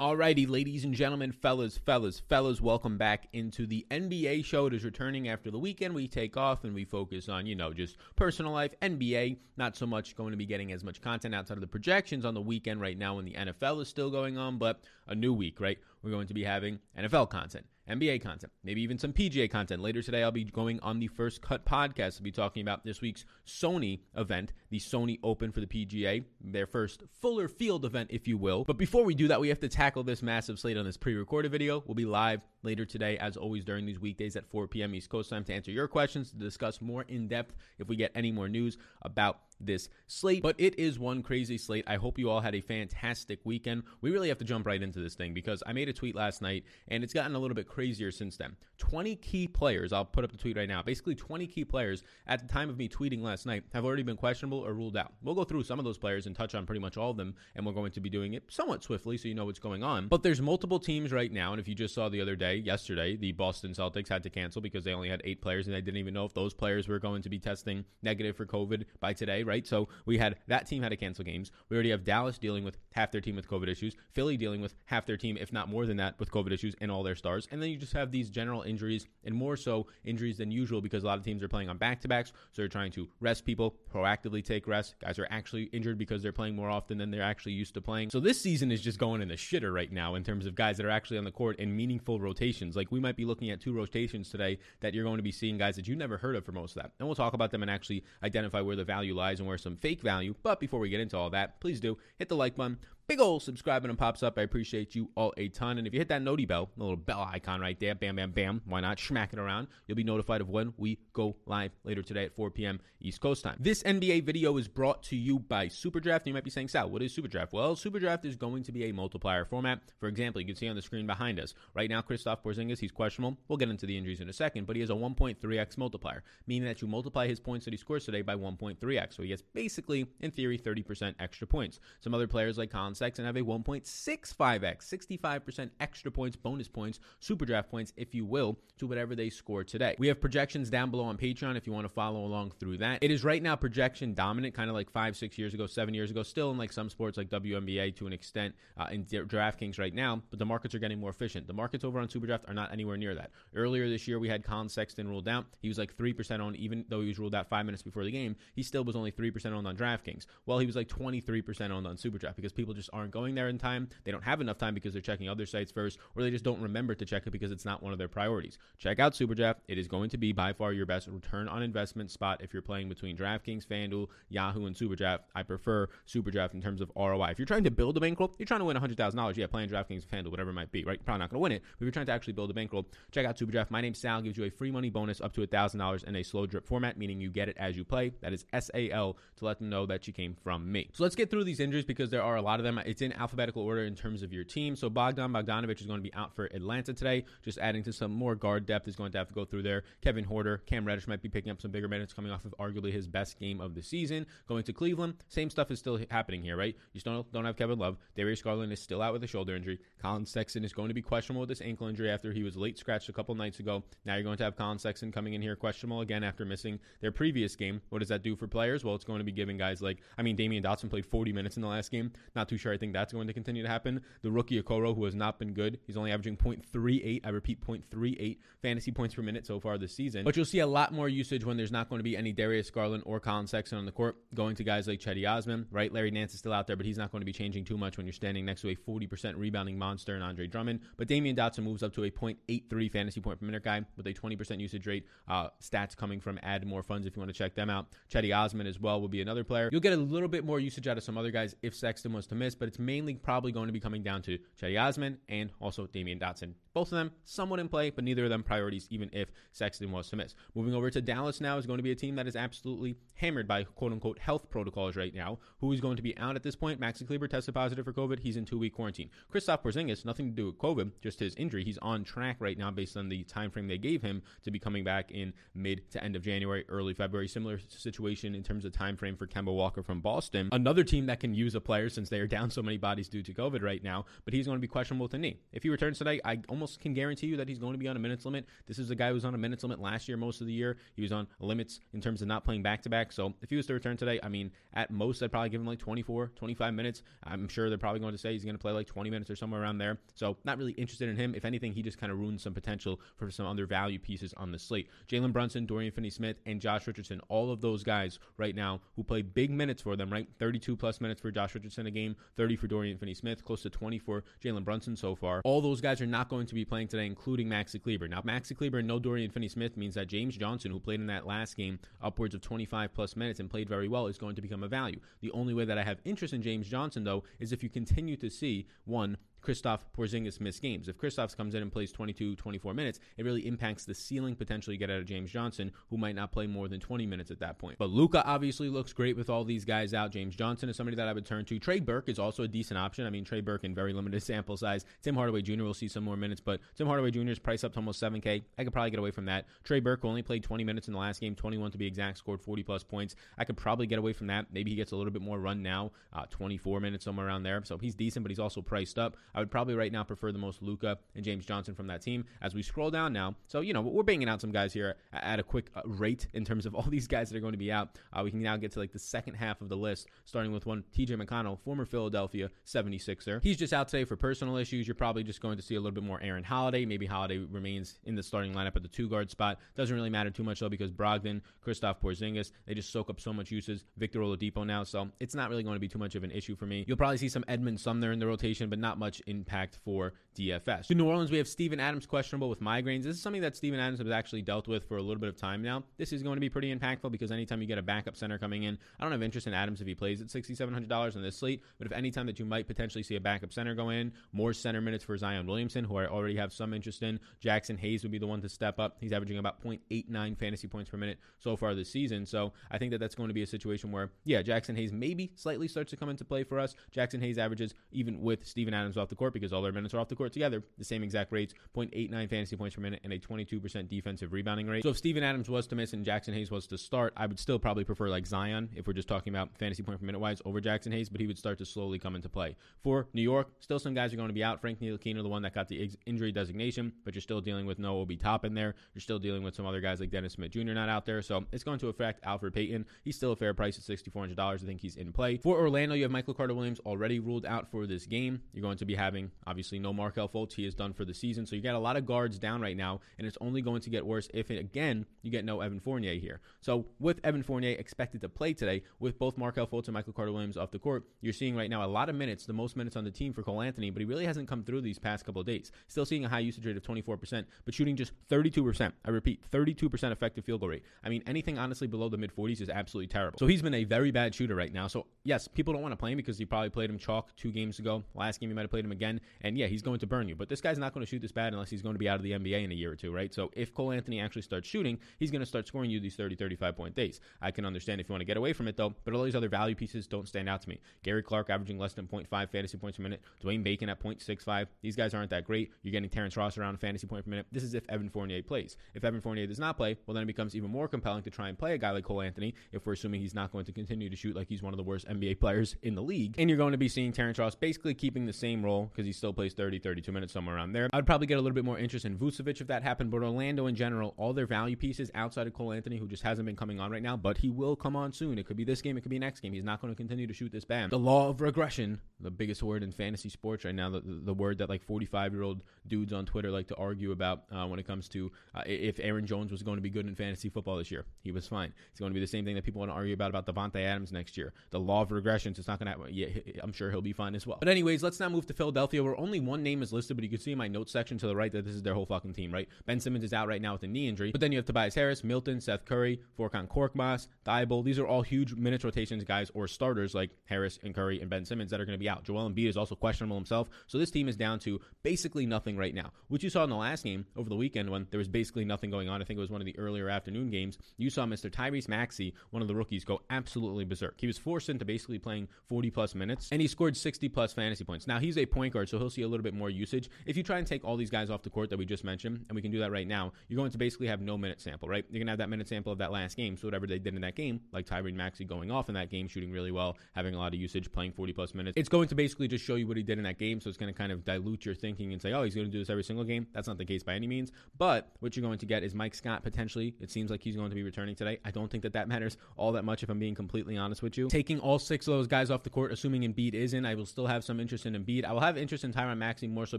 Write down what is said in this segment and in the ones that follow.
Alrighty, ladies and gentlemen, fellas, fellas, fellas, welcome back into the NBA show. It is returning after the weekend. We take off and we focus on, you know, just personal life, NBA. Not so much going to be getting as much content outside of the projections on the weekend right now when the NFL is still going on, but a new week, right? We're going to be having NFL content. NBA content, maybe even some PGA content. Later today, I'll be going on the First Cut podcast. I'll be talking about this week's Sony event, the Sony Open for the PGA, their first fuller field event, if you will. But before we do that, we have to tackle this massive slate on this pre recorded video. We'll be live later today, as always, during these weekdays at 4 p.m. East Coast time to answer your questions, to discuss more in depth if we get any more news about this slate. But it is one crazy slate. I hope you all had a fantastic weekend. We really have to jump right into this thing because I made a tweet last night and it's gotten a little bit crazier since then. 20 key players, I'll put up the tweet right now. Basically, 20 key players at the time of me tweeting last night have already been questionable or ruled out. We'll go through some of those players and touch on pretty much all of them, and we're going to be doing it somewhat swiftly so you know what's going on. But there's multiple teams right now, and if you just saw the other day, yesterday, the Boston Celtics had to cancel because they only had eight players and they didn't even know if those players were going to be testing negative for COVID by today, right? So we had that team had to cancel games. We already have Dallas dealing with half their team with COVID issues, Philly dealing with half their team, if not more than that, with COVID issues and all their stars. And then you just have these general injuries and more so injuries than usual because a lot of teams are playing on back to backs. So they're trying to rest people, proactively take rest. Guys are actually injured because they're playing more often than they're actually used to playing. So this season is just going in the shitter right now in terms of guys that are actually on the court in meaningful rotations. Like we might be looking at two rotations today that you're going to be seeing guys that you never heard of for most of that. And we'll talk about them and actually identify where the value lies and where some fake value. But before we get into all that, please do hit the like button, big old subscribe button pops up. I appreciate you all a ton. And if you hit that noti bell, the little bell icon right there, bam, bam, bam, why not smack it around? You'll be notified of when we go live later today at 4 p.m. East Coast time. This NBA video is brought to you by Superdraft. You might be saying, Sal, what is Superdraft? Well, Superdraft is going to be a multiplier format. For example, you can see on the screen behind us right now, Kristaps Porzingis, he's questionable. We'll get into the injuries in a second, but he has a 1.3x multiplier, meaning that you multiply his points that he scores today by 1.3x. So he gets basically, in theory, 30% extra points. Some other players like Collin Sexton have a 1.65x, 65% extra points, bonus points, super draft points, if you will, to whatever they score today. We have projections down below on Patreon if you want to follow along through that. It is right now projection dominant, kind of like five, six years ago, seven years ago, still in like some sports like WNBA to an extent uh, in DraftKings right now, but the markets are getting more efficient. The markets over on Superdraft are not anywhere near that. Earlier this year, we had Collin Sexton ruled out. He was like 3% on, even though he was ruled out five minutes before the game, he still was only 3% on on DraftKings. Well, he was like 23% on on Superdraft because people just aren't going there in time. They don't have enough time because they're checking other sites first, or they just don't remember to check it because it's not one of their priorities. Check out Superdraft. It is going to be by far your best return on investment spot if you're playing between DraftKings, FanDuel, Yahoo, and Superdraft. I prefer Superdraft in terms of ROI. If you're trying to build a bankroll, you're trying to win $100,000. Yeah, playing DraftKings, FanDuel, whatever it might be, right? You're probably not going to win it, but if you're trying to actually build a bankroll, check out Superdraft. My name's Sal. Gives you a free money bonus up to $1,000 in a slow drip format, meaning you get it as you play. That is S A L to let them know that you came from me. So let's get through these injuries because there are a lot of them. It's in alphabetical order in terms of your team. So Bogdan Bogdanovic is going to be out for Atlanta today. Just adding to some more guard depth is going to have to go through there. Kevin Huerter, Cam Reddish might be picking up some bigger minutes coming off of arguably his best game of the season. Going to Cleveland, same stuff is still happening here, right? You still don't have Kevin Love. Darius Garland is still out with a shoulder injury. Collin Sexton is going to be questionable with this ankle injury after he was late scratched a couple nights ago. Now you're going to have Collin Sexton coming in here questionable again after missing their previous game. What does that do for players? Well, it's going to be giving guys like, I mean, Damyean Dotson played 40 minutes in the last game. Not too sure I think that's going to continue to happen. The rookie Okoro, who has not been good, he's only averaging 0.38. I repeat, 0.38 fantasy points per minute so far this season. But you'll see a lot more usage when there's not going to be any Darius Garland or Collin Sexton on the court, going to guys like Cedi Osman, right? Larry Nance is still out there, but he's not going to be changing too much when you're standing next to a 40% rebounding monster and Andre Drummond. But Damyean Dotson moves up to a 0.83 fantasy point per minute guy with a 20% usage rate. Uh, stats coming from Add More Funds if you want to check them out. Cedi Osman as well will be another player. You'll get a little bit more usage out of some other guys if Sexton was to miss, but it's mainly probably going to be coming down to Cedi Osman and also Damyean Dotson. Both of them somewhat in play, but neither of them priorities, even if Sexton was to miss. Moving over to Dallas now is going to be a team that is absolutely hammered by quote unquote health protocols right now. Who is going to be out at this point? Maxi Kleber tested positive for COVID. He's in two week quarantine. Kristaps Porzingis, nothing to do with COVID, just his injury. He's on track right now based on the time frame they gave him to be coming back in mid to end of January, early February. Similar situation in terms of time frame for Kemba Walker from Boston. Another team that can use a player since they are down so many bodies due to COVID right now, but he's going to be questionable the knee. If he returns tonight, I almost almost can guarantee you that he's going to be on a minutes limit. This is a guy who was on a minutes limit last year most of the year. He was on limits in terms of not playing back to back. So if he was to return today, I mean, at most, I'd probably give him like 24, 25 minutes. I'm sure they're probably going to say he's going to play like 20 minutes or somewhere around there. So not really interested in him. If anything, he just kind of ruins some potential for some other value pieces on the slate. Jalen Brunson, Dorian Finney Smith, and Josh Richardson, all of those guys right now who play big minutes for them, right? 32 plus minutes for Josh Richardson a game, 30 for Dorian Finney Smith, close to 20 for Jalen Brunson so far. All those guys are not going to be playing today, including Maxi Kleber. Now, Maxi Kleber and no Dorian Finney Smith means that James Johnson, who played in that last game upwards of 25 plus minutes and played very well, is going to become a value. The only way that I have interest in James Johnson, though, is if you continue to see one, Kristaps Porzingis miss games. If Kristaps comes in and plays 22, 24 minutes, it really impacts the ceiling potential you get out of James Johnson, who might not play more than 20 minutes at that point. But Luka obviously looks great with all these guys out. James Johnson is somebody that I would turn to. Trey Burke is also a decent option. I mean, Trey Burke in very limited sample size. Tim Hardaway Jr. will see some more minutes, but Tim Hardaway Jr. is priced up to almost 7K. I could probably get away from that. Trey Burke only played 20 minutes in the last game, 21 to be exact, scored 40 plus points. I could probably get away from that. Maybe he gets a little bit more run now, uh, 24 minutes somewhere around there. So he's decent, but he's also priced up. I would probably right now prefer the most Luka and James Johnson from that team. As we scroll down now, so you know we're banging out some guys here at a quick uh, rate in terms of all these guys that are going to be out. Uh, we can now get to like the second half of the list, starting with one TJ McConnell, former Philadelphia 76er. He's just out today for personal issues. You're probably just going to see a little bit more Aaron Holiday. Maybe Holiday remains in the starting lineup at the two guard spot. Doesn't really matter too much though because Brogdon, Kristaps Porzingis, they just soak up so much uses. Victor Oladipo now, so it's not really going to be too much of an issue for me. You'll probably see some Edmond Sumner in the rotation, but not much impact for DFS. In New Orleans, we have Steven Adams questionable with migraines. This is something that Steven Adams has actually dealt with for a little bit of time now. This is going to be pretty impactful because anytime you get a backup center coming in, I don't have interest in Adams if he plays at $6,700 on this slate, but if anytime that you might potentially see a backup center go in, more center minutes for Zion Williamson, who I already have some interest in. Jaxson Hayes would be the one to step up. He's averaging about 0.89 fantasy points per minute so far this season. So I think that that's going to be a situation where, yeah, Jaxson Hayes maybe slightly starts to come into play for us. Jaxson Hayes averages even with Steven Adams off the court because all their minutes are off the court together, the same exact rates 0.89 fantasy points per minute and a 22% defensive rebounding rate. So if Steven Adams was to miss and Jaxson Hayes was to start, I would still probably prefer like Zion if we're just talking about fantasy point per minute wise over Jaxson Hayes, but he would start to slowly come into play. For New York, still some guys are going to be out. Frank Ntilikina, the one that got the injury designation, but you're still dealing with no Obi Toppin there. You're still dealing with some other guys like Dennis Smith Jr. not out there. So it's going to affect Elfrid Payton. He's still a fair price at $6,400. I think he's in play. For Orlando, you have Michael Carter Williams already ruled out for this game. You're going to be having, obviously, no Markelle Fultz. He is done for the season. So you got a lot of guards down right now, and it's only going to get worse if, again, you get no Evan Fournier here. So with Evan Fournier expected to play today, with both Markelle Fultz and Michael Carter Williams off the court, you're seeing right now a lot of minutes, the most minutes on the team for Cole Anthony, but he really hasn't come through these past couple of days. Still seeing a high usage rate of 24%, but shooting just 32%. I repeat, 32% effective field goal rate. I mean, anything honestly below the mid 40s is absolutely terrible. So he's been a very bad shooter right now. So yes, people don't want to play him because he probably played him chalk two games ago. Last game he might have played him again, and yeah, he's going to burn you. But this guy's not going to shoot this bad unless he's going to be out of the NBA in a year or two, right? So if Cole Anthony actually starts shooting, he's going to start scoring you these 30, 35 point days. I can understand if you want to get away from it though, but all these other value pieces don't stand out to me. Gary Clark averaging less than 0.5 fantasy points per minute. Dwayne Bacon at 0.65. These guys aren't that great. You're getting Terrence Ross around a fantasy point per minute. This is if Evan Fournier plays. If Evan Fournier does not play, well then it becomes even more compelling to try and play a guy like Cole Anthony if we're assuming he's not going to continue to shoot like he's one of the worst NBA players in the league. And you're going to be seeing Terrence Ross basically keeping the same role because he still plays 30, 32 minutes somewhere around there. I'd probably get a little bit more interest in Vucevic if that happened, but Orlando in general, all their value pieces outside of Cole Anthony, who just hasn't been coming on right now, but he will come on soon. It could be this game, it could be next game. He's not going to continue to shoot this bam. The law of regression, the biggest word in fantasy sports right now, the, the word that like 45 year old dudes on Twitter like to argue about uh, when it comes to uh, if Aaron Jones was going to be good in fantasy football this year. He was fine. It's going to be the same thing that people want to argue about about Davante Adams next year. The law of regressions. It's not going to happen. Yeah, I'm sure he'll be fine as well. But anyways, let's now move to Philadelphia, where only one name is listed, but you can see in my notes section to the right that this is their whole fucking team, right? Ben Simmons is out right now with a knee injury, but then you have Tobias Harris, Milton, Seth Curry, Furkan Korkmaz, Thybulle. These are all huge minutes rotations guys or starters like Harris and Curry and Ben Simmons that are going to be out. Joel Embiid is also questionable himself, so this team is down to basically nothing right now. Which you saw in the last game over the weekend when there was basically nothing going on. I think it was one of the earlier afternoon games. You saw Mr. Tyrese Maxey, one of the rookies, go absolutely berserk. He was forced into basically playing 40 plus minutes, and he scored 60 plus fantasy points. Now he's a point guard, so he'll see a little bit more usage. If you try and take all these guys off the court that we just mentioned, and we can do that right now, you're going to basically have no minute sample, right? You're going to have that minute sample of that last game. So whatever they did in that game, like Tyrese Maxey going off in that game, shooting really well, having a lot of usage, playing 40 plus minutes, it's going to basically just show you what he did in that game. So it's going to kind of dilute your thinking and say, oh, he's going to do this every single game. That's not the case by any means. But what you're going to get is Mike Scott potentially. It seems like he's going to be returning today. I don't think that that matters all that much if I'm being completely honest with you. Taking all six of those guys off the court, assuming Embiid is in, I will still have some interest in Embiid. I will have interest in Tyrann Maxey more so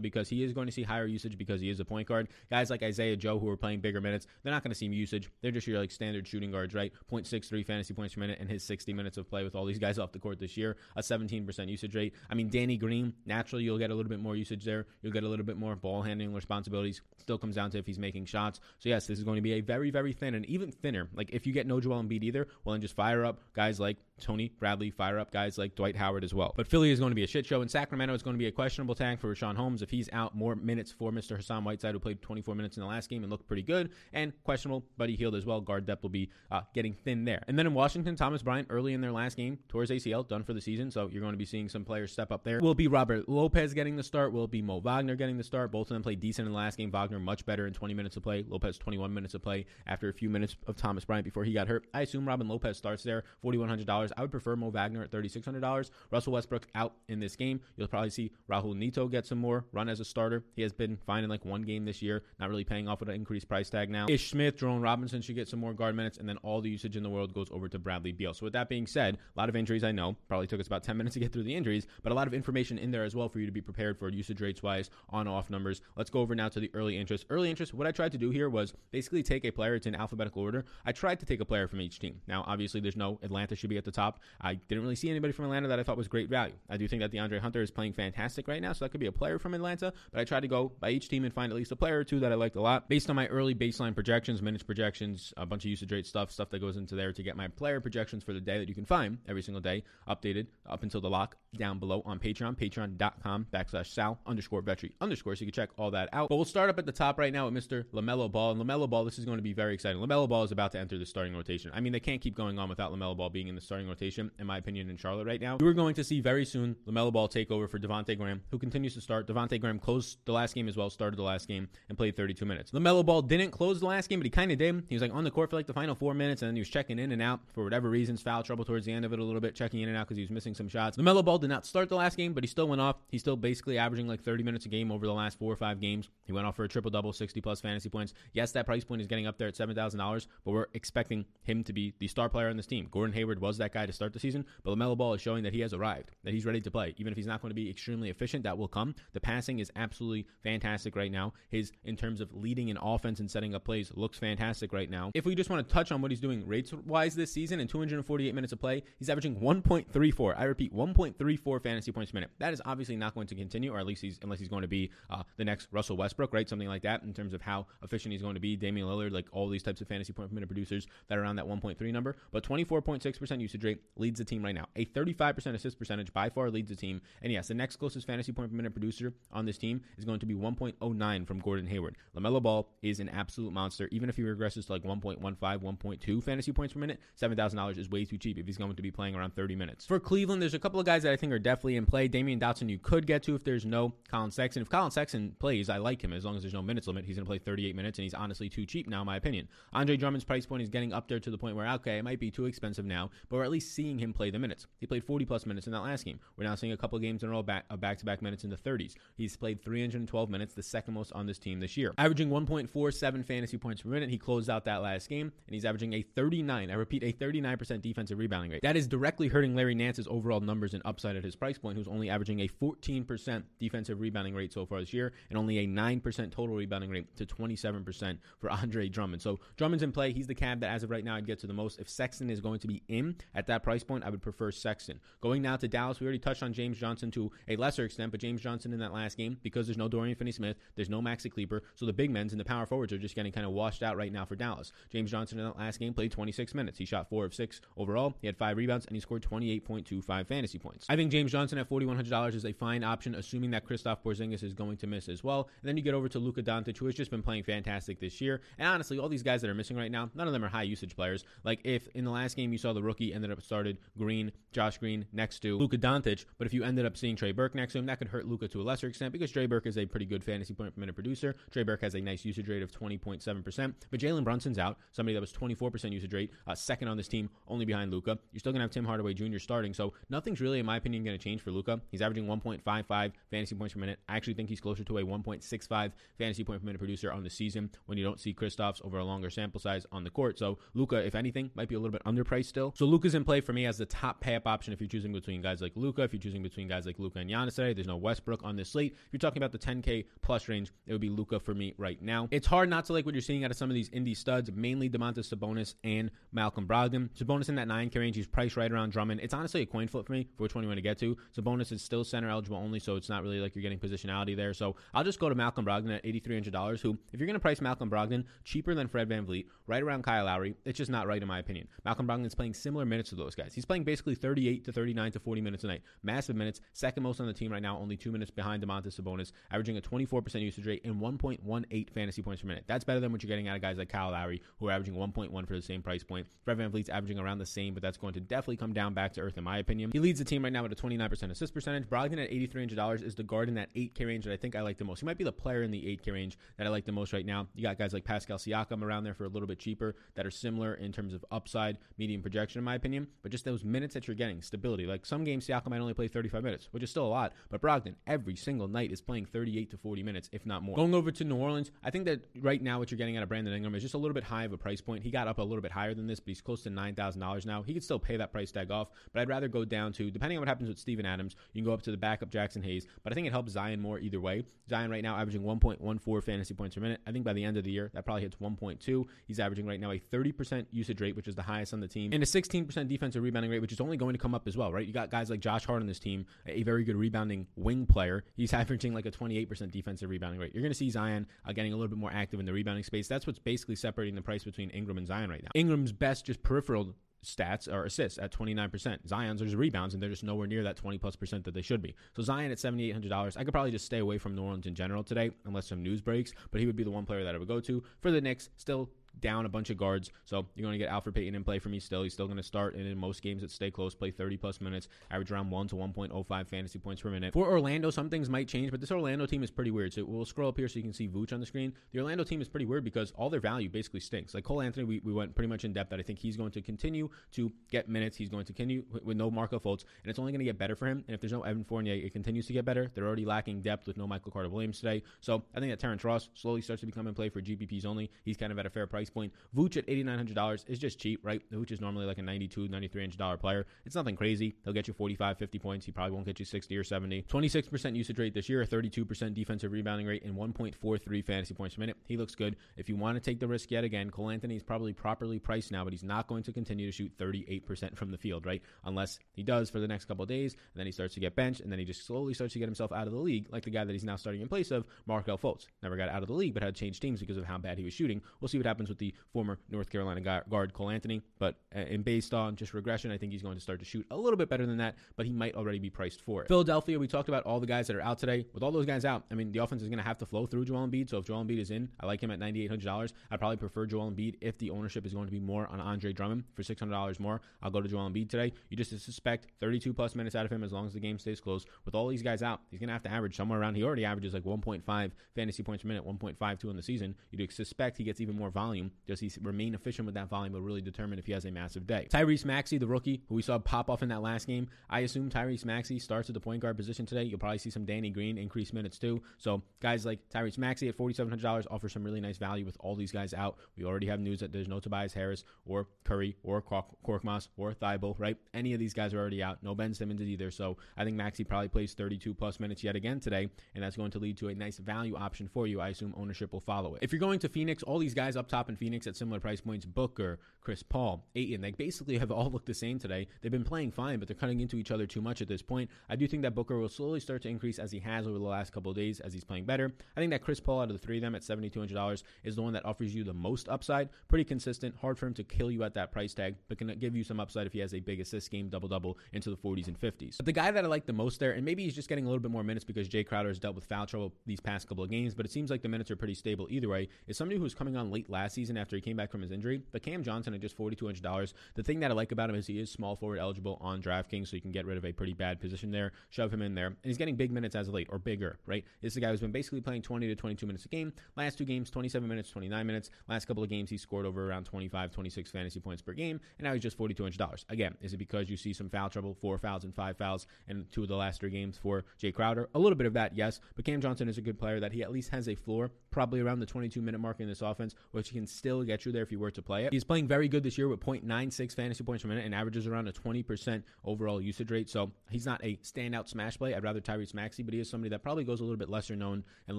because he is going to see higher usage because he is a point guard. Guys like Isaiah Joe who are playing bigger minutes, they're not going to see usage. They're just your like standard shooting guards, right? 0.63 fantasy points per minute in his 60 minutes of play with all these guys off the court this year, a 17% usage rate. I mean, Danny Green, naturally you'll get a little bit more usage there. You'll get a little bit more ball handling responsibilities. Still comes down to if he's making shots. So yes, this is going to be a very, very thin and even thinner. Like if you get no Joel Embiid either, well then just fire up guys like Tony Bradley, fire up guys like Dwight Howard as well. But Philly is going to be a shit show, and Sacramento is going to be a questionable tag for Richaun Holmes if he's out more minutes for Mr. Hassan Whiteside, who played 24 minutes in the last game and looked pretty good, and questionable, Buddy Hield as well. Guard depth will be uh, getting thin there. And then in Washington, Thomas Bryant early in their last game his ACL, done for the season, so you're going to be seeing some players step up there. Will be Robert Lopez getting the start? Will be Mo Wagner getting the start? Both of them played decent in the last game. Wagner much better in 20 minutes of play. Lopez 21 minutes of play after a few minutes of Thomas Bryant before he got hurt. I assume Robin Lopez starts there, $4,100. I would prefer Mo Wagner at $3,600. Russell Westbrook out in this game. You'll probably see Raul Neto gets some more run as a starter. He has been fine in like one game this year, not really paying off with an increased price tag now. Ish Smith, Jerome Robinson should get some more guard minutes, and then all the usage in the world goes over to Bradley Beal. So with that being said, a lot of injuries I know. Probably took us about 10 minutes to get through the injuries, but a lot of information in there as well for you to be prepared for usage rates wise, on off numbers. Let's go over now to the early interest. Early interest, what I tried to do here was basically take a player, it's in alphabetical order. I tried to take a player from each team. Now, obviously, there's no Atlanta should be at the top. I didn't really see anybody from Atlanta that I thought was great value. I do think that DeAndre Hunter is playing fantastic right now, so that could be a player from Atlanta, but I tried to go by each team and find at least a player or two that I liked a lot. Based on my early baseline projections, minutes projections, a bunch of usage rate stuff, stuff that goes into there to get my player projections for the day that you can find every single day, updated up until the lock down below on Patreon, patreon.com backslash Sal underscore Vetri underscore, so you can check all that out. But we'll start up at the top right now with Mr. LaMelo Ball. And LaMelo Ball, this is going to be very exciting. LaMelo Ball is about to enter the starting rotation. I mean, they can't keep going on without LaMelo Ball being in the starting rotation, in my opinion, in Charlotte right now. We're going to see very soon LaMelo Ball take over for Devonte Graham, who continues to start. Devonte Graham closed the last game as well, started the last game, and played 32 minutes. LaMelo Ball didn't close the last game, but he kind of did. He was like on the court for like the final four minutes, and then he was checking in and out for whatever reasons, foul trouble towards the end of it a little bit, checking in and out because he was missing some shots. LaMelo Ball did not start the last game, but he still went off. He's still basically averaging like 30 minutes a game over the last four or five games. He went off for a triple double, 60 plus fantasy points. Yes, that price point is getting up there at $7,000, but we're expecting him to be the star player on this team. Gordon Hayward was that guy to start the season, but LaMelo Ball is showing that he has arrived, that he's ready to play. Even if he's not going to be extremely efficient, that will come. The passing is absolutely fantastic right now. His, in terms of leading an offense and setting up plays, looks fantastic right now. If we just want to touch on what he's doing rates wise this season in 248 minutes of play, he's averaging 1.34. I repeat, 1.34 fantasy points per minute. That is obviously not going to continue, or at least he's, unless he's going to be uh, the next Russell Westbrook, right? Something like that in terms of how efficient he's going to be. Damian Lillard, like all these types of fantasy point per minute producers that are around that 1.3 number. But 24.6% usage rate leads the team right now. A 35% assist percentage by far leads the team. And yes, the next closest fantasy point per minute producer on this team is going to be 1.09 from Gordon Hayward. LaMelo Ball is an absolute monster. Even if he regresses to like 1.15, 1.2 fantasy points per minute, $7,000 is way too cheap if he's going to be playing around 30 minutes. For Cleveland, there's a couple of guys that I think are definitely in play. Damyean Dotson, you could get to if there's no Collin Sexton. If Collin Sexton plays, I like him as long as there's no minutes limit. He's going to play 38 minutes, and he's honestly too cheap now, in my opinion. Andre Drummond's price point is getting up there to the point where, okay, it might be too expensive now, but we're at least seeing him play the minutes. He played 40 plus minutes in that last game. We're now seeing a couple of games in a row back, of back-to-back minutes in the 30s. He's played 312 minutes, the second most on this team this year. Averaging 1.47 fantasy points per minute. He closed out that last game, and he's averaging a 39, I repeat, a 39% defensive rebounding rate. That is directly hurting Larry Nance's overall numbers and upside at his price point, who's only averaging a 14% defensive rebounding rate so far this year, and only a 9% total rebounding rate to 27% for Andre Drummond. So Drummond's in play. He's the cab that, as of right now, I'd get to the most. If Sexton is going to be in at that price point, I would prefer Sexton. Going now to Dallas, we already touched on James Johnson to a lesser extent, but James Johnson in that last game, because there's no Dorian Finney Smith, there's no Maxi Kleber, so the big men's and the power forwards are just getting kind of washed out right now for Dallas. James Johnson in that last game played 26 minutes. He shot four of six overall. He had five rebounds and he scored 28.25 fantasy points. I think James Johnson at $4,100 is a fine option, assuming that Kristaps Porzingis is going to miss as well. And then you get over to Luka Doncic, who has just been playing fantastic this year. And honestly, all these guys that are missing right now, none of them are high usage players. Like if in the last game you saw the rookie ended up started Green, Josh Green next to Luka Doncic, but if you ended up seeing Trey Burke next That could hurt Luka to a lesser extent because Trey Burke is a pretty good fantasy point per minute producer. Trey Burke has a nice usage rate of 20.7%, but Jalen Brunson's out, somebody that was 24% usage rate, uh, second on this team, only behind Luka. You're still going to have Tim Hardaway Jr. starting, so nothing's really, in my opinion, going to change for Luka. He's averaging 1.55 fantasy points per minute. I actually think he's closer to a 1.65 fantasy point per minute producer on the season when you don't see Kristaps over a longer sample size on the court. So Luka, if anything, might be a little bit underpriced still. So Luka's in play for me as the top pay up option if you're choosing between guys like Luka, If you're choosing between guys like Luka and Giannis today, there's no Westbrook on this slate. If you're talking about the 10K plus range, it would be Luka for me right now. It's hard not to like what you're seeing out of some of these Indy studs, mainly Domantas Sabonis and Malcolm Brogdon. Sabonis in that 9K range, he's priced right around Drummond. It's honestly a coin flip for me for which one you want to get to. Sabonis is still center eligible only, so it's not really like you're getting positionality there. So I'll just go to Malcolm Brogdon at $8,300, who, if you're going to price Malcolm Brogdon cheaper than Fred VanVleet, right around Kyle Lowry, it's just not right in my opinion. Malcolm Brogdon's playing similar minutes to those guys. He's playing basically 38 to 39 to 40 minutes a night. Massive minutes, second most on the team right now, only two minutes behind Domantas Sabonis, averaging a 24% usage rate and 1.18 fantasy points per minute. That's better than what you're getting out of guys like Kyle Lowry, who are averaging 1.1 for the same price point. Fred VanVleet's averaging around the same, but that's going to definitely come down back to earth in my opinion. He leads the team right now with a 29% assist percentage. Brogdon at $8,300 is the guard in that 8K range that I think I like the most. He might be the player in the 8K range that I like the most right now. You got guys like Pascal Siakam around there for a little bit cheaper that are similar in terms of upside, medium projection, in my opinion. But just those minutes that you're getting, stability. Like some games, Siakam might only play 35 minutes, which is still a lot. But Brogdon, every single night, is playing 38 to 40 minutes, if not more. Going over to New Orleans, I think that right now what you're getting out of Brandon Ingram is just a little bit high of a price point. He got up a little bit higher than this, but he's close to $9,000 now. He could still pay that price tag off, but I'd rather go down to, depending on what happens with Steven Adams, you can go up to the backup Jaxson Hayes, but I think it helps Zion more either way. Zion right now averaging 1.14 fantasy points per minute. I think by the end of the year, that probably hits 1.2. He's averaging right now a 30% usage rate, which is the highest on the team, and a 16% defensive rebounding rate, which is only going to come up as well, right? You got guys like Josh Hart on this team, a very good rebounding wing player. He's averaging like a 28% defensive rebounding rate. You're going to see Zion uh, getting a little bit more active in the rebounding space. That's what's basically separating the price between Ingram and Zion right now. Ingram's best just peripheral stats or assists at 29%. Zion's are rebounds, and they're just nowhere near that 20 plus percent that they should be. So Zion at $7,800. I could probably just stay away from New Orleans in general today, unless some news breaks, but he would be the one player that I would go to. For the Knicks, still down a bunch of guards. So you're going to get Elfrid Payton in play for me still. He's still going to start, and in most games that stay close, play 30 plus minutes, average around 1 to 1.05 fantasy points per minute. For Orlando, some things might change, but this Orlando team is pretty weird. So we'll scroll up here so you can see Vooch on the screen. The Orlando team is pretty weird because all their value basically stinks. Like Cole Anthony, we, we went pretty much in depth that I think he's going to continue to get minutes. He's going to continue with no Markelle Fultz, and it's only going to get better for him. And if there's no Evan Fournier, it continues to get better. They're already lacking depth with no Michael Carter Williams today. So I think that Terrence Ross slowly starts to become in play for GPPs only. He's kind of at a fair price point. Vooch at $8,900 is just cheap, right? Which is normally like a $92, $93 player. It's nothing crazy. He'll get you 45, 50 points. He probably won't get you 60 or 70. 26% usage rate this year, a 32% defensive rebounding rate, and 1.43 fantasy points per minute. He looks good. If you want to take the risk yet again, Cole Anthony is probably properly priced now, but he's not going to continue to shoot 38% from the field, right? Unless he does for the next couple days, and then he starts to get benched, and then he just slowly starts to get himself out of the league, like the guy that he's now starting in place of, Markelle Fultz. Never got out of the league, but had to change teams because of how bad he was shooting. We'll see what happens with the former North Carolina guard Cole Anthony, but uh, and based on just regression, I think he's going to start to shoot a little bit better than that, but he might already be priced for it. Philadelphia, we talked about all the guys that are out today. With all those guys out, I mean, the offense is going to have to flow through Joel Embiid. So if Joel Embiid is in, I like him at $9,800. I'd probably prefer Joel Embiid if the ownership is going to be more on Andre Drummond for $600 more. I'll go to Joel Embiid today. You just suspect 32 plus minutes out of him as long as the game stays close. With all these guys out, he's going to have to average somewhere around. He already averages like 1.5 fantasy points per minute, 1.52 in the season. You'd suspect he gets even more volume. Does he remain efficient with that volume will really determine if he has a massive day. Tyrese Maxey, the rookie, who we saw pop off in that last game, I assume Tyrese Maxey starts at the point guard position today. You'll probably see some Danny Green increase minutes too. So guys like Tyrese Maxey at $4,700 offer some really nice value with all these guys out. We already have news that there's no Tobias Harris or Curry or Korkmaz or Thybulle, right? Any of these guys are already out. No Ben Simmons either. So I think Maxey probably plays 32 plus minutes yet again today, and that's going to lead to a nice value option for you. I assume ownership will follow it. If you're going to Phoenix, all these guys up top in Phoenix at similar price points, Booker, Chris Paul, Ayton, they basically have all looked the same today. They've been playing fine, but they're cutting into each other too much at this point. I do think that Booker will slowly start to increase as he has over the last couple of days as he's playing better. I think that Chris Paul out of the three of them at $7,200 is the one that offers you the most upside. Pretty consistent, hard for him to kill you at that price tag, but can give you some upside if he has a big assist game, double double into the 40s and 50s. But the guy that I like the most there, and maybe he's just getting a little bit more minutes because Jay Crowder has dealt with foul trouble these past couple of games, but it seems like the minutes are pretty stable either way, is somebody who's coming on late last season after he came back from his injury. But Cam Johnson at just $4,200. The thing that I like about him is he is small forward eligible on DraftKings, so you can get rid of a pretty bad position there, shove him in there. And he's getting big minutes as of late, or bigger, right? This is a guy who's been basically playing 20 to 22 minutes a game. Last two games, 27 minutes, 29 minutes. Last couple of games, he scored over around 25, 26 fantasy points per game, and now he's just $4,200. Again, is it because you see some foul trouble, four fouls and five fouls, and two of the last three games for Jay Crowder? A little bit of that, yes, but Cam Johnson is a good player that he at least has a floor, probably around the 22 minute mark in this offense, which he can still get you there if you were to play it. He's playing very good this year with 0.96 fantasy points per minute and averages around a 20% overall usage rate. So he's not a standout smash play. I'd rather Tyrese Maxey, but he is somebody that probably goes a little bit lesser known and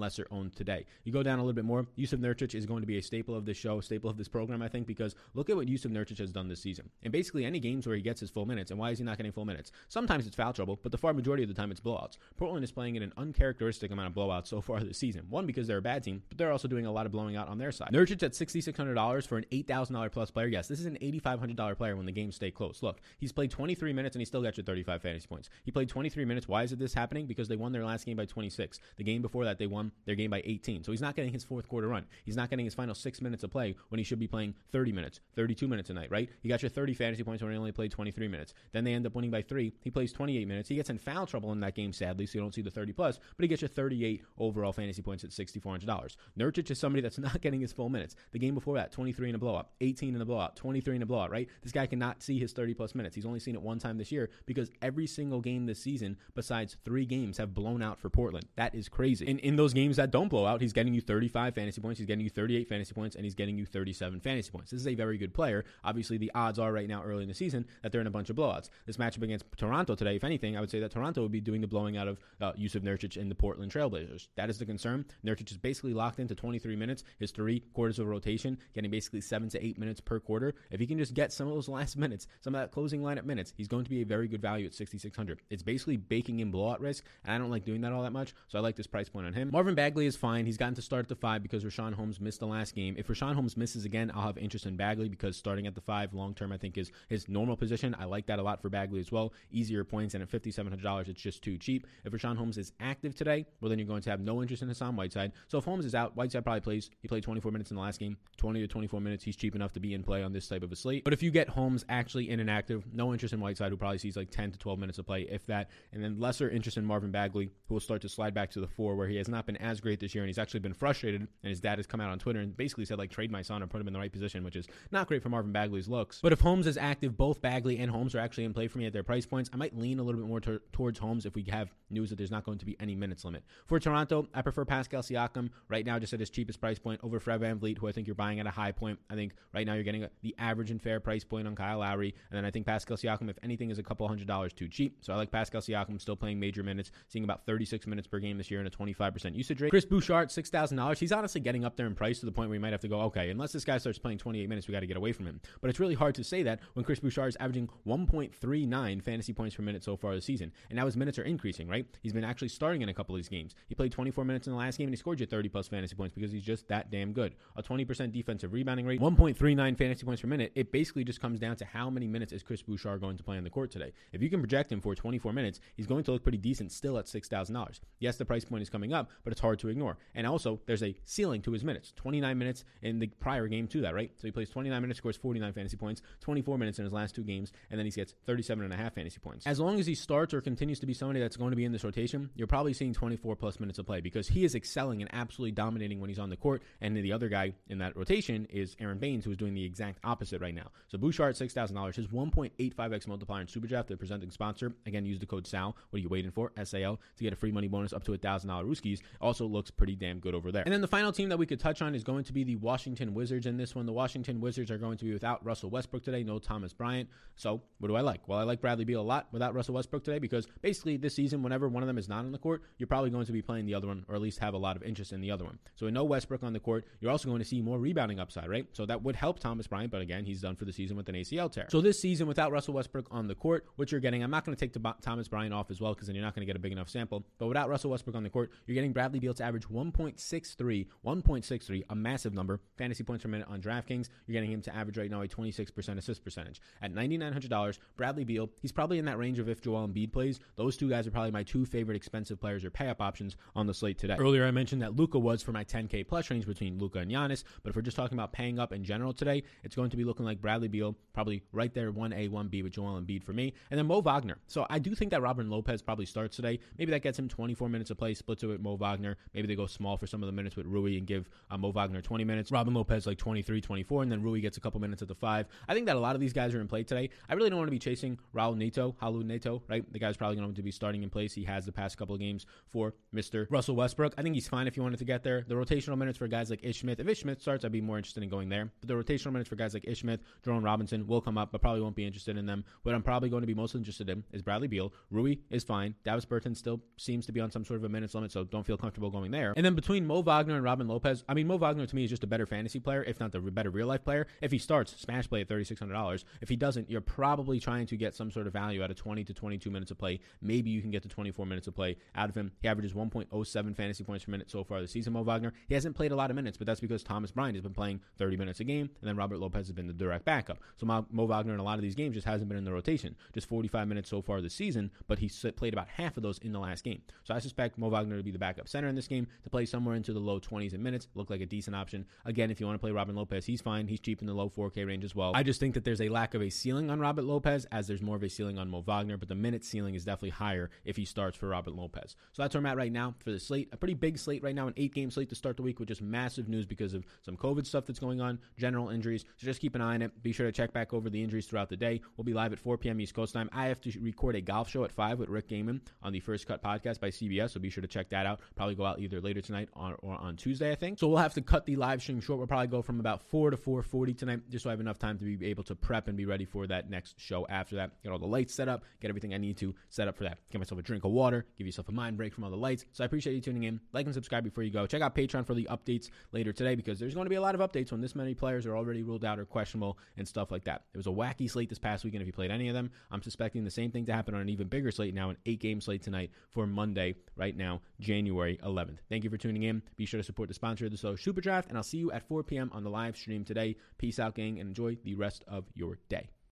lesser owned today. You go down a little bit more. Jusuf Nurkic is going to be a staple of this show, staple of this program, I think, because look at what Jusuf Nurkic has done this season. And basically any games where he gets his full minutes, and why is he not getting full minutes? Sometimes it's foul trouble, but the far majority of the time it's blowouts. Portland is playing in an uncharacteristic amount of blowouts so far this season. One because they're a bad team, but they're also doing a lot of blowing out on their side. Nurkic at $6,600 for an $8,000 plus player. Yes, this is an $8,500 player when the games stay close. Look, he's played 23 minutes and he still got you 35 fantasy points. He played 23 minutes. Why is it this happening? Because they won their last game by 26. The game before that, they won their game by 18. So he's not getting his fourth quarter run. He's not getting his final six minutes of play when he should be playing 30 minutes, 32 minutes a night, right? He got you 30 fantasy points when he only played 23 minutes. Then they end up winning by three. He plays 28 minutes. He gets in foul trouble in that game, sadly, so you don't see the 30 plus, but he gets you 38 overall fantasy points at $6,400. Nurkic is somebody that's not getting his full minutes. The game before that, 23 in a blowout, 18 in a blowout, 23 in a blowout, right? This guy cannot see his 30 plus minutes. He's only seen it one time this year because every single game this season, besides three games, have blown out for Portland. That is crazy. And in those games that don't blow out, he's getting you 35 fantasy points, he's getting you 38 fantasy points, and he's getting you 37 fantasy points. This is a very good player. Obviously, the odds are right now early in the season that they're in a bunch of blowouts. This matchup against Toronto today, if anything, I would say that Toronto would be doing the blowing out of uh, Jusuf Nurkic in the Portland Trailblazers. That is the concern. Nurkic is basically locked into 23 minutes, his three quarters of rotation, getting basically seven to eight minutes per quarter. If he can just get some of those last minutes, some of that closing lineup minutes, he's going to be a very good value at 6,600. It's basically baking in blowout risk, and I don't like doing that all that much, so I like this price point on him. Marvin Bagley is fine. He's gotten to start at the five because Richaun Holmes missed the last game. If Richaun Holmes misses again, I'll have interest in Bagley because starting at the five long term, I think is his normal position. I like that a lot for Bagley as well. Easier points, and at $5,700, it's just too cheap. If Richaun Holmes is active today, well, then you're going to have no interest in Hassan Whiteside. So if Holmes is out, Whiteside probably plays. He played 24 minutes in the last game, 20 to 24 minutes. He's cheap enough to be in play on this type of a slate. But if you get Holmes actually in and active, no interest in Whiteside, who probably sees like 10 to 12 minutes of play, if that, and then lesser interest in Marvin Bagley, who will start to slide back to the four, where he has not been as great this year, and he's actually been frustrated. And his dad has come out on Twitter and basically said like trade my son or put him in the right position, which is not great for Marvin Bagley's looks. But if Holmes is active, both Bagley and Holmes are actually in play for me at their price points. I might lean a little bit more towards Holmes if we have news that there's not going to be any minutes limit. For Toronto, I prefer Pascal Siakam right now, just at his cheapest price point over Fred VanVleet, who I think you're buying at a high point. I think right now you're getting the average and fair price point on Kyle Lowry, and then I think Pascal Siakam, if anything, is a couple hundred dollars too cheap. So I like Pascal Siakam still playing major minutes, seeing about 36 minutes per game this year and a 25% usage rate. Chris Boucher, six thousand dollars. He's honestly getting up there in price to the point where you might have to go, okay, unless this guy starts playing 28 minutes, we got to get away from him. But it's really hard to say that when Chris Boucher is averaging 1.39 fantasy points per minute so far this season, and now his minutes are increasing. Right? He's been actually starting in a couple of these games. He played 24 minutes in the last game and he scored you 30 plus fantasy points because he's just that damn good. A 20% defensive rebounding rate, 1.39 fantasy points per minute. It basically just comes down to how many minutes is Chris Boucher going to play on the court today. If you can project him for 24 minutes, he's going to look pretty decent still at $6,000. Yes, the price point is coming up, but it's hard to ignore. And also, there's a ceiling to his minutes. 29 minutes in the prior game to that, right? So he plays 29 minutes, scores 49 fantasy points, 24 minutes in his last two games, and then he gets 37 and a half fantasy points. As long as he starts or continues to be somebody that's going to be in this rotation, you're probably seeing 24 plus minutes of play because he is excelling and absolutely dominating when he's on the court. And the other guy in that rotation is Aron Baynes, who is doing the exact opposite right now. So Boucher, $6,000. His 1.85x multiplier in Superdraft, the presenting sponsor. Again, use the code SAL. What are you waiting for? SAL to get a free money bonus up to $1,000 Rooskies. Also looks pretty damn good over there. And then the final team that we could touch on is going to be the Washington Wizards in this one. The Washington Wizards are going to be without Russell Westbrook today, no Thomas Bryant. So what do I like? Well, I like Bradley Beal a lot without Russell Westbrook today because basically this season, whenever one of them is not on the court, you're probably going to be playing the other one or at least have a lot of interest in the other one. So with no Westbrook on the court, you're also going to see more rebounding upside, right? So that would help Thomas Bryant, but again, he's done for the season with an ACL tear. So this season, without Russell Westbrook on the court, what you're getting, I'm not going to take Thomas Bryant off as well because then you're not going to get a big enough sample. But without Russell Westbrook on the court, you're getting Bradley Beal to average 1.63, 1.63, a massive number, fantasy points per minute on DraftKings. You're getting him to average right now a 26% assist percentage. At $9,900, Bradley Beal, he's probably in that range of if Joel Embiid plays. Those two guys are probably my two favorite expensive players or pay up options on the slate today. Earlier, I mentioned that Luka was for my 10K plus range between Luka and Giannis, but if we're just talking about paying up in general today, it's going to be looking like Bradley Beal, probably right there, 1A, 1B with Joel Embiid for me. And then Mo Wagner. So I do think that Robin Lopez probably starts today. Maybe that gets him 24 minutes of play, splits it with Mo Wagner. Maybe they go small for some of the minutes with Rui and give uh, Mo Wagner 20 minutes. Robin Lopez like 23, 24, and then Rui gets a couple minutes at the five. I think that a lot of these guys are in play today. I really don't want to be chasing Raul Neto, Halu Neto, right? The guy's probably going to be starting in place. He has the past couple of games for Mr. Russell Westbrook. I think he's fine if you wanted to get there. The rotational minutes for guys like Ish Smith, if Ish Smith starts, I'd be more interested in going there. But the rotational minutes for guys like Ish Smith, Jerome Robinson will come up, but probably won't be interested in them. What I'm probably going to be most interested in is Bradley Beal. Rui is fine. Davis Bertans still seems to be on some sort of a minutes limit, so don't feel comfortable going there. And then between Mo Wagner and Robin Lopez, I mean, Mo Wagner to me is just a better fantasy player, if not the better real life player. If he starts, smash play at $3,600. If he doesn't, you're probably trying to get some sort of value out of 20 to 22 minutes of play. Maybe you can get to 24 minutes of play out of him. He averages 1.07 fantasy points per minute so far this season, Mo Wagner. He hasn't played a lot of minutes, but that's because Thomas Bryant has been playing 30 minutes a game, and then Robert Lopez has been the direct backup. So Mo Wagner in a lot of these games just hasn't been in the rotation. Just 45 minutes so far this season, but he played about half of those in the last game. So I suspect Mo Wagner to be the backup center in this game to play somewhere into the low 20s in minutes. Look like a decent option. Again, if you want to play Robin Lopez, he's fine. He's cheap in the low 4K range as well. I just think that there's a lack of a ceiling on Robert Lopez as there's more of a ceiling on Mo Wagner, but the minute ceiling is definitely higher if he starts for Robert Lopez. So that's where I'm at right now for the slate. A pretty big slate right now, an eight game slate to start the week with just massive news because of some COVID stuff that's going on, general injuries. So just keep an eye on it. Be sure to check back over the injuries throughout the day. We'll be live at 4 p.m. East Coast time. I have to record a golf show at 5 with Rick Gehman on the First Cut podcast by CBS, so be sure to check that out. Probably go out either later tonight or, on Tuesday, I think. So we'll have to cut the live stream short. We'll probably go from about 4 to 4.40 tonight, just so I have enough time to be able to prep and be ready for that next show after that. Get all the lights set up, get everything I need to set up for that. Get myself a drink of water, give yourself a mind break from all the lights. So I appreciate you tuning in. Like and subscribe before you go. Check out Patreon for the updates later today because there's going to be a lot of updates when this many players are already ruled out or questionable and stuff like that. It was a wacky slate this past weekend if you played any of them. I'm suspecting the same thing to happen on an even bigger slate now, an eight game slate tonight for Monday, right now, January 11th. Thank you for tuning in. Be sure to support the sponsor of the show, Super Draft, and I'll see you at 4 p.m. on the live stream today. Peace out, gang, and enjoy the rest of your day.